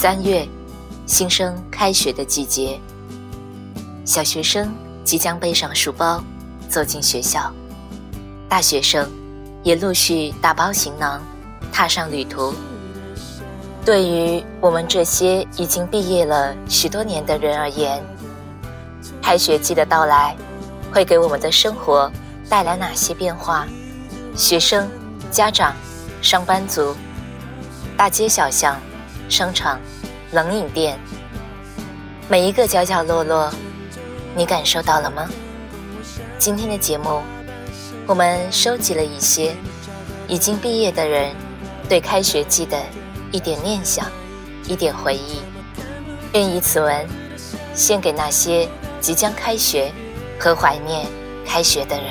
三月，新生开学的季节，小学生即将背上书包走进学校，大学生也陆续打包行囊，踏上旅途。对于我们这些已经毕业了许多年的人而言，开学季的到来会给我们的生活带来哪些变化？学生、家长、上班族，大街小巷。商场、冷饮店，每一个角角落落，你感受到了吗？今天的节目，我们收集了一些已经毕业的人对开学季的一点念想、一点回忆，愿以此文献给那些即将开学和怀念开学的人。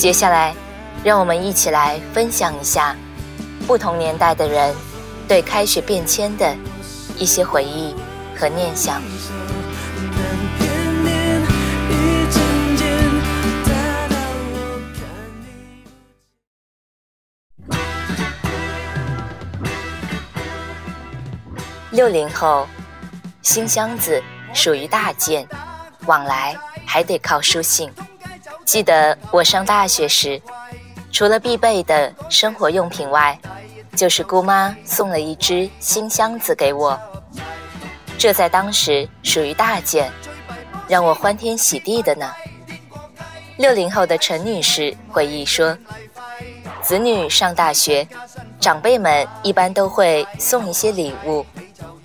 接下来，让我们一起来分享一下不同年代的人对开学变迁的一些回忆和念想。六零后，新箱子属于大件，往来还得靠书信。记得我上大学时，除了必备的生活用品外，就是姑妈送了一只新箱子给我。这在当时属于大件，让我欢天喜地的呢。六零后的陈女士回忆说，子女上大学，长辈们一般都会送一些礼物，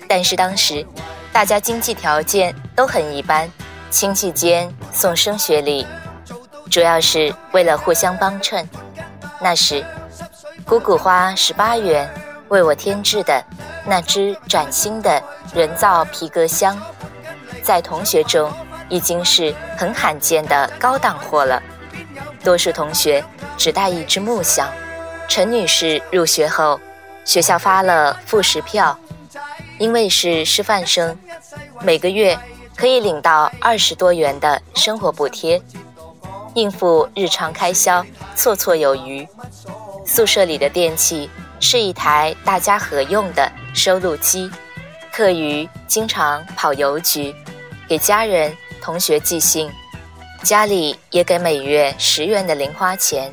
但是当时大家经济条件都很一般，亲戚间送升学礼。主要是为了互相帮衬。那时，姑姑花十八元为我添置的那只崭新的人造皮革箱，在同学中已经是很罕见的高档货了。多数同学只带一只木箱。陈女士入学后，学校发了副食票，因为是师范生，每个月可以领到二十多元的生活补贴。应付日常开销绰绰有余。宿舍里的电器是一台大家合用的收录机，课余经常跑邮局，给家人同学寄信，家里也给每月十元的零花钱，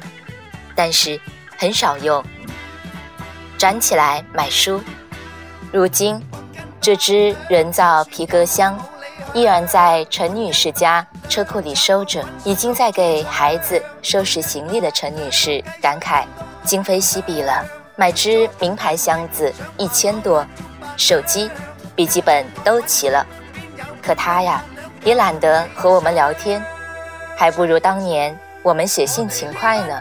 但是很少用，攒起来买书。如今，这只人造皮革箱。依然在陈女士家车库里收着，已经在给孩子收拾行李的陈女士感慨：今非昔比了，买只名牌箱子一千多，手机、笔记本都齐了。可她呀，也懒得和我们聊天，还不如当年我们写信勤快呢。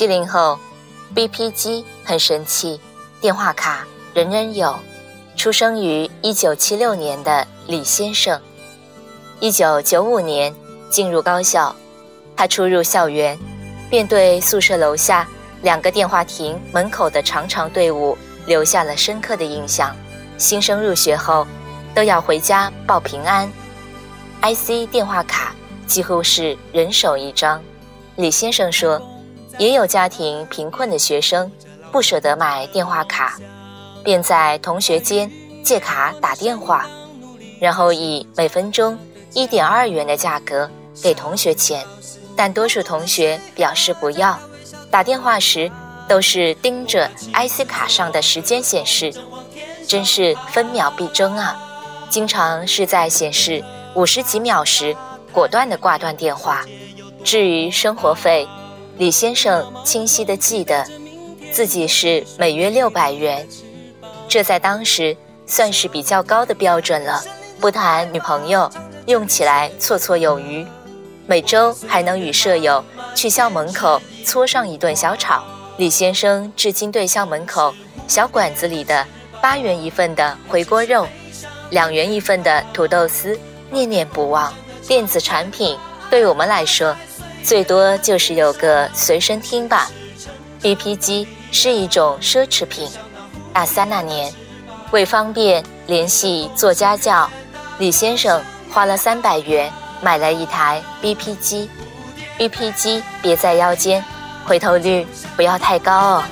七零后，BP 机很神奇，电话卡人人有。出生于一九七六年的李先生，一九九五年进入高校，他初入校园。便对宿舍楼下两个电话亭门口的长长队伍留下了深刻的印象。新生入学后，都要回家报平安，IC 电话卡几乎是人手一张。李先生说，也有家庭贫困的学生不舍得买电话卡，便在同学间借卡打电话，然后以每分钟一点二元的价格给同学钱。但多数同学表示不要。打电话时都是盯着 IC 卡上的时间显示，真是分秒必争啊！经常是在显示五十几秒时，果断地挂断电话。至于生活费，李先生清晰地记得，自己是每月六百元，这在当时算是比较高的标准了。不谈女朋友，用起来绰绰有余。每周还能与舍友去校门口搓上一顿小炒。李先生至今对校门口小馆子里的八元一份的回锅肉、两元一份的土豆丝念念不忘。电子产品对我们来说，最多就是有个随身听吧。BP 机是一种奢侈品。大三那年，为方便联系做家教，李先生花了三百元。买了一台 BP 机，BP 机别在腰间，回头率不要太高哦。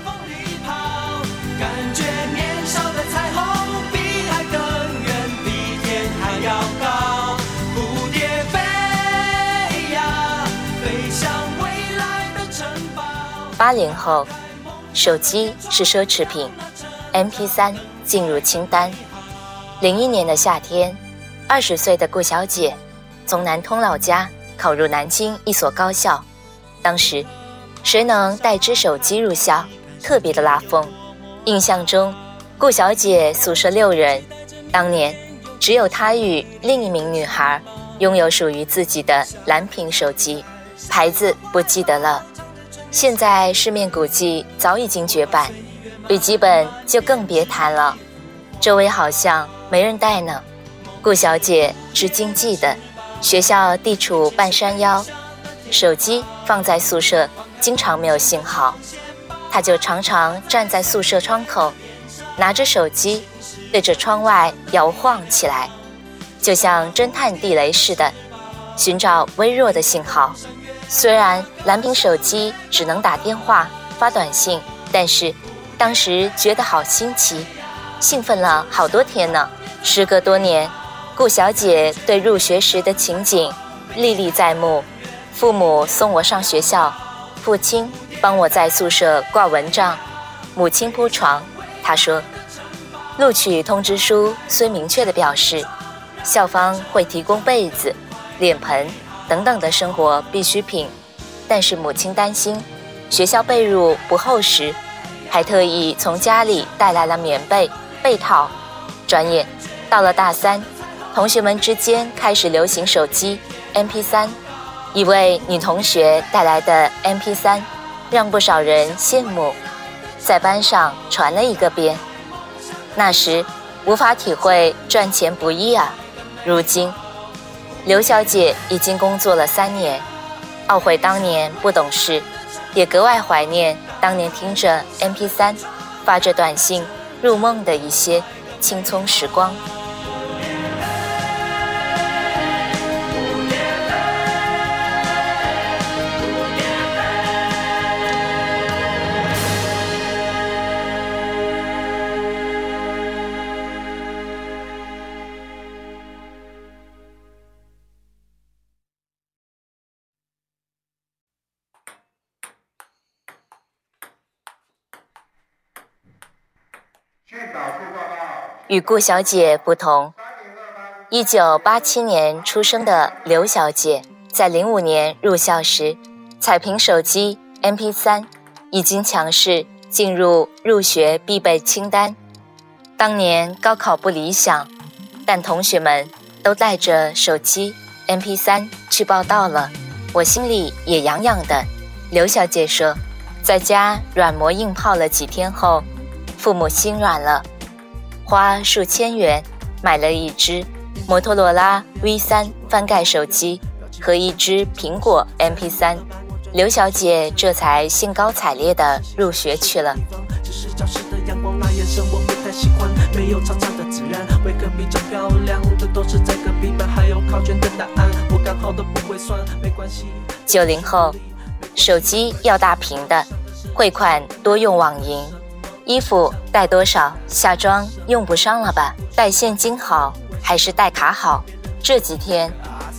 八零后，手机是奢侈品，MP3 进入清单。零一年的夏天，二十岁的顾小姐。从南通老家考入南京一所高校，当时谁能带只手机入校，特别的拉风。印象中，顾小姐宿舍六人，当年只有她与另一名女孩拥有属于自己的蓝屏手机，牌子不记得了。现在市面古迹早已经绝版，笔记本就更别谈了，周围好像没人带呢。顾小姐至今记得。学校地处半山腰，手机放在宿舍，经常没有信号。他就常常站在宿舍窗口，拿着手机，对着窗外摇晃起来，就像侦探地雷似的，寻找微弱的信号。虽然蓝屏手机只能打电话、发短信，但是当时觉得好新奇，兴奋了好多天呢。时隔多年。顾小姐对入学时的情景历历在目，父母送我上学校，父亲帮我在宿舍挂蚊帐，母亲铺床。她说，录取通知书虽明确的表示，校方会提供被子、脸盆等等的生活必需品，但是母亲担心学校被褥不厚实，还特意从家里带来了棉被、被套。转眼到了大三。同学们之间开始流行手机 MP3，一位女同学带来的 MP3 让不少人羡慕，在班上传了一个遍。那时无法体会赚钱不易啊，如今刘小姐已经工作了三年，懊悔当年不懂事，也格外怀念当年听着 MP3 发着短信入梦的一些青葱时光。与顾小姐不同，一九八七年出生的刘小姐，在零五年入校时，彩屏手机 MP3 已经强势进入入学必备清单。当年高考不理想，但同学们都带着手机 MP3 去报到了，我心里也痒痒的。刘小姐说，在家软磨硬泡了几天后，父母心软了。花数千元买了一只摩托罗拉 V3 翻盖手机和一只苹果 MP3，刘小姐这才兴高采烈地入学去了。九零后，手机要大屏的，汇款多用网银，衣服带多少，夏装用不上了吧？带现金好还是带卡好？这几天，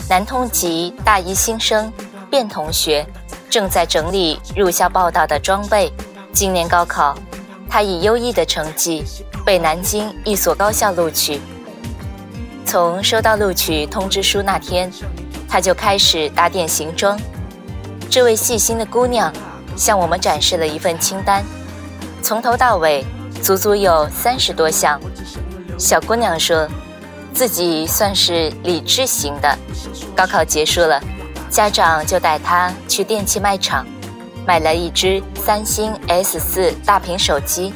南通籍大一新生卞同学正在整理入校报到的装备。今年高考，他以优异的成绩被南京一所高校录取。从收到录取通知书那天，他就开始打点行装。这位细心的姑娘向我们展示了一份清单，从头到尾足足有三十多项。小姑娘说，自己算是理智型的。高考结束了，家长就带她去电器卖场，买了一只三星 S 四大屏手机，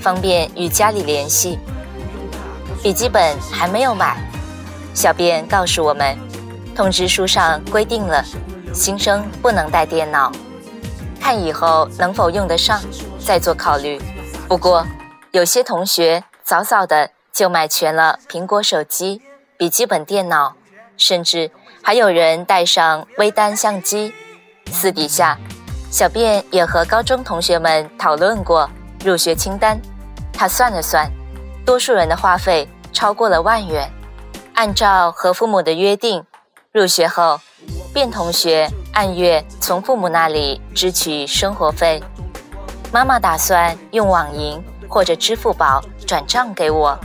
方便与家里联系。笔记本还没有买，小编告诉我们，通知书上规定了。新生不能带电脑，看以后能否用得上，再做考虑。不过，有些同学早早的就买全了苹果手机、笔记本电脑，甚至还有人带上微单相机。私底下，小便也和高中同学们讨论过入学清单。他算了算，多数人的花费超过了万元。按照和父母的约定，入学后。卞同学按月从父母那里支取生活费，妈妈打算用网银或者支付宝转账给我，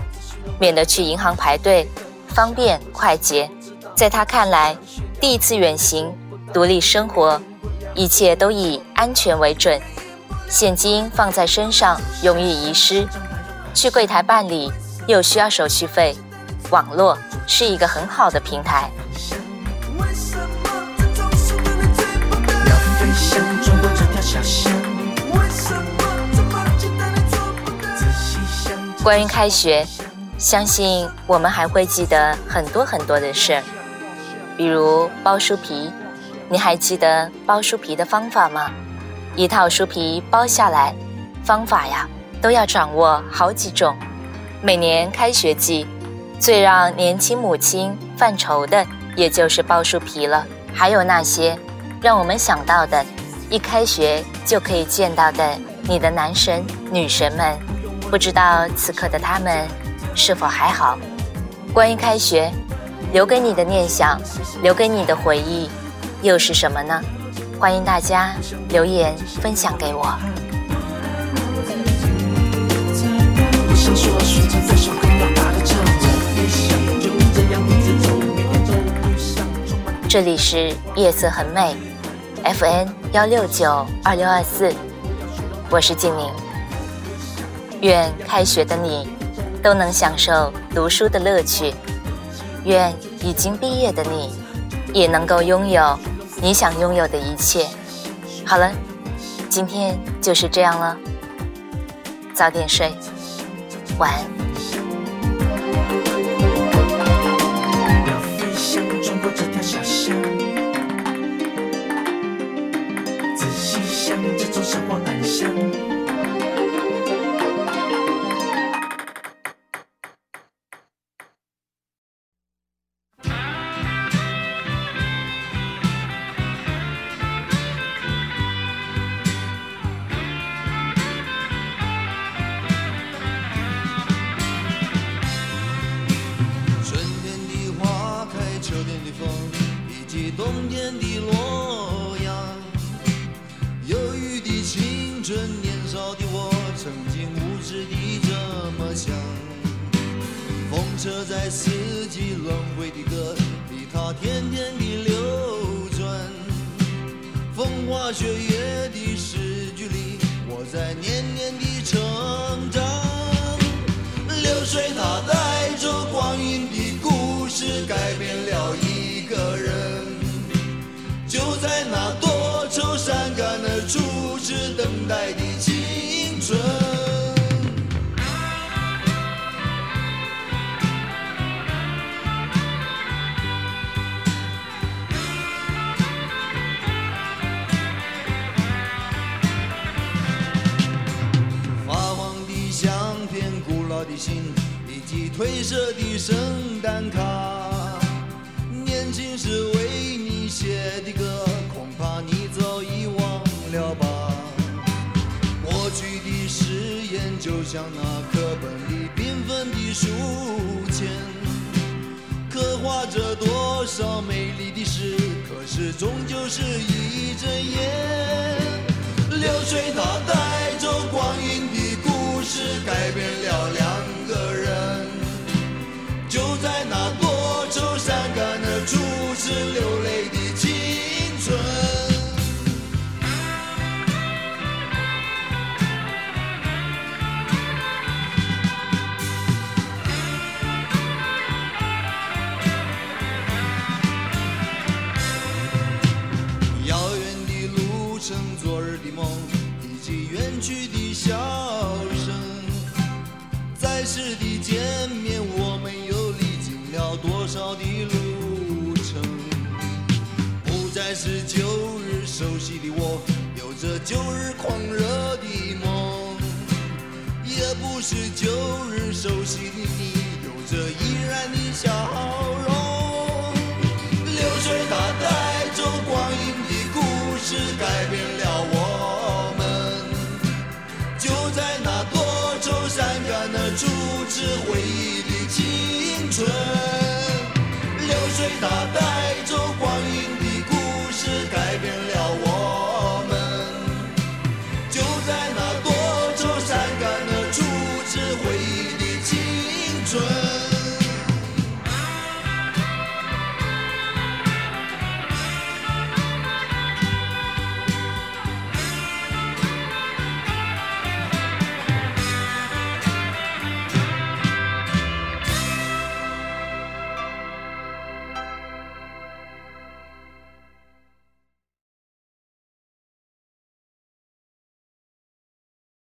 免得去银行排队，方便快捷。在她看来，第一次远行，独立生活，一切都以安全为准。现金放在身上容易遗失，去柜台办理又需要手续费，网络是一个很好的平台。关于开学，相信我们还会记得很多很多的事，比如包书皮。你还记得包书皮的方法吗？一套书皮包下来，方法呀都要掌握好几种。每年开学季，最让年轻母亲犯愁的，也就是包书皮了。还有那些让我们想到的，一开学就可以见到的你的男神女神们。不知道此刻的他们是否还好？关于开学，留给你的念想，留给你的回忆，又是什么呢？欢迎大家留言分享给我。这里是夜色很美，FN 幺六九二六二四，我是静宁。愿开学的你都能享受读书的乐趣，愿已经毕业的你也能够拥有你想拥有的一切。好了，今天就是这样了，早点睡，晚安。年少的我，曾经无知地这么想。风车在四季轮回的歌里，它天天地流转。风花雪月的诗句里，我在年年地成长。流水它带圣诞卡年轻时为你写的歌恐怕你早已忘了吧。过去的誓言就像那课本里缤纷的书签刻画着多少美丽的诗可是终究是一阵烟流水它带走光阴的故事改变了两阻止流泪的。日熟悉的我，有着旧日狂热的梦，也不是旧日熟悉的你，有着依然的笑容。流水它带走光阴的故事，改变了我们。就在那多愁善感的初次回忆的青春，流水它带走光阴